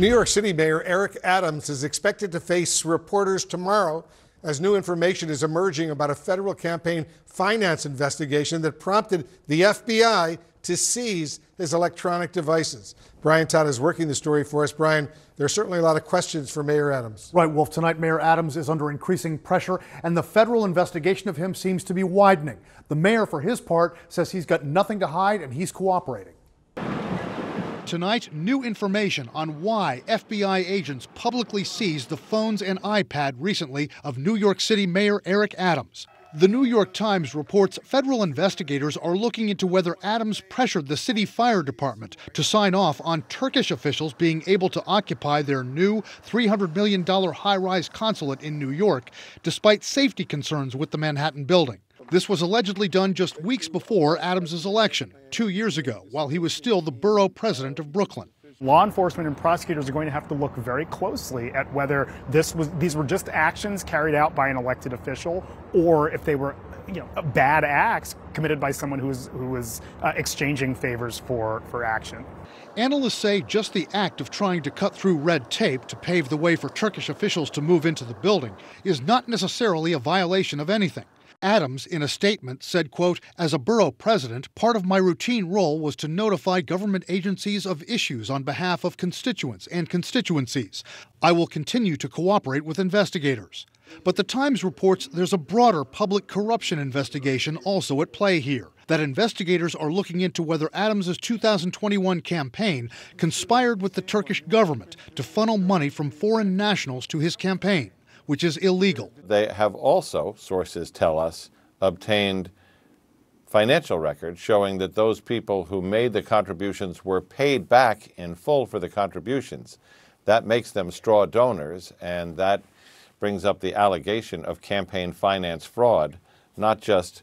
New York City Mayor Eric Adams is expected to face reporters tomorrow as new information is emerging about a federal campaign finance investigation that prompted the FBI to seize his electronic devices. Brian Todd is working the story for us. Brian, there are certainly a lot of questions for Mayor Adams. Right, Wolf. Tonight, Mayor Adams is under increasing pressure, and the federal investigation of him seems to be widening. The mayor, for his part, says he's got nothing to hide and he's cooperating. Tonight, new information on why FBI agents publicly seized the phones and iPad recently of New York City Mayor Eric Adams. The New York Times reports federal investigators are looking into whether Adams pressured the city fire department to sign off on Turkish officials being able to occupy their new $300 million high rise consulate in New York, despite safety concerns with the Manhattan building. This was allegedly done just weeks before Adams' election, two years ago, while he was still the borough president of Brooklyn. Law enforcement and prosecutors are going to have to look very closely at whether this was these were just actions carried out by an elected official or if they were you know bad acts committed by someone who was who was uh, exchanging favors for for action. Analysts say just the act of trying to cut through red tape to pave the way for Turkish officials to move into the building is not necessarily a violation of anything. Adams, in a statement, said, quote, As a borough president, part of my routine role was to notify government agencies of issues on behalf of constituents and constituencies. I will continue to cooperate with investigators. But the Times reports there's a broader public corruption investigation also at play here. That investigators are looking into whether Adams' 2021 campaign conspired with the Turkish government to funnel money from foreign nationals to his campaign which is illegal. They have also, sources tell us, obtained financial records showing that those people who made the contributions were paid back in full for the contributions. That makes them straw donors, and that brings up the allegation of campaign finance fraud, not just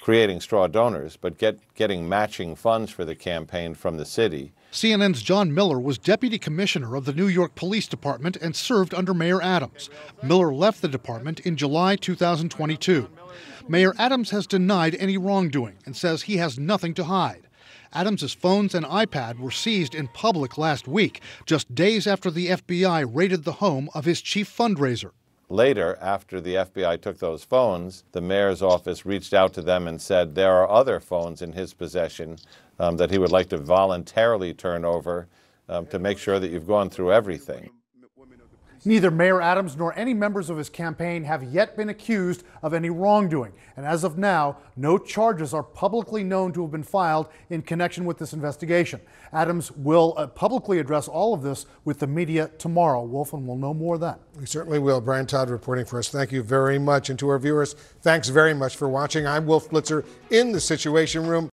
creating straw donors, but get, getting matching funds for the campaign from the city. CNN's John Miller was deputy commissioner of the New York Police Department and served under Mayor Adams. Miller left the department in July 2022. Mayor Adams has denied any wrongdoing and says he has nothing to hide. Adams's phones and iPad were seized in public last week, just days after the FBI raided the home of his chief fundraiser. Later, after the FBI took those phones, the mayor's office reached out to them and said there are other phones in his possession um, that he would like to voluntarily turn over um, to make sure that you've gone through everything. Neither Mayor Adams nor any members of his campaign have yet been accused of any wrongdoing. And as of now, no charges are publicly known to have been filed in connection with this investigation. Adams will uh, publicly address all of this with the media tomorrow. Wolfen will know more then. We certainly will. Brian Todd reporting for us. Thank you very much. And to our viewers, thanks very much for watching. I'm Wolf Blitzer in the Situation Room.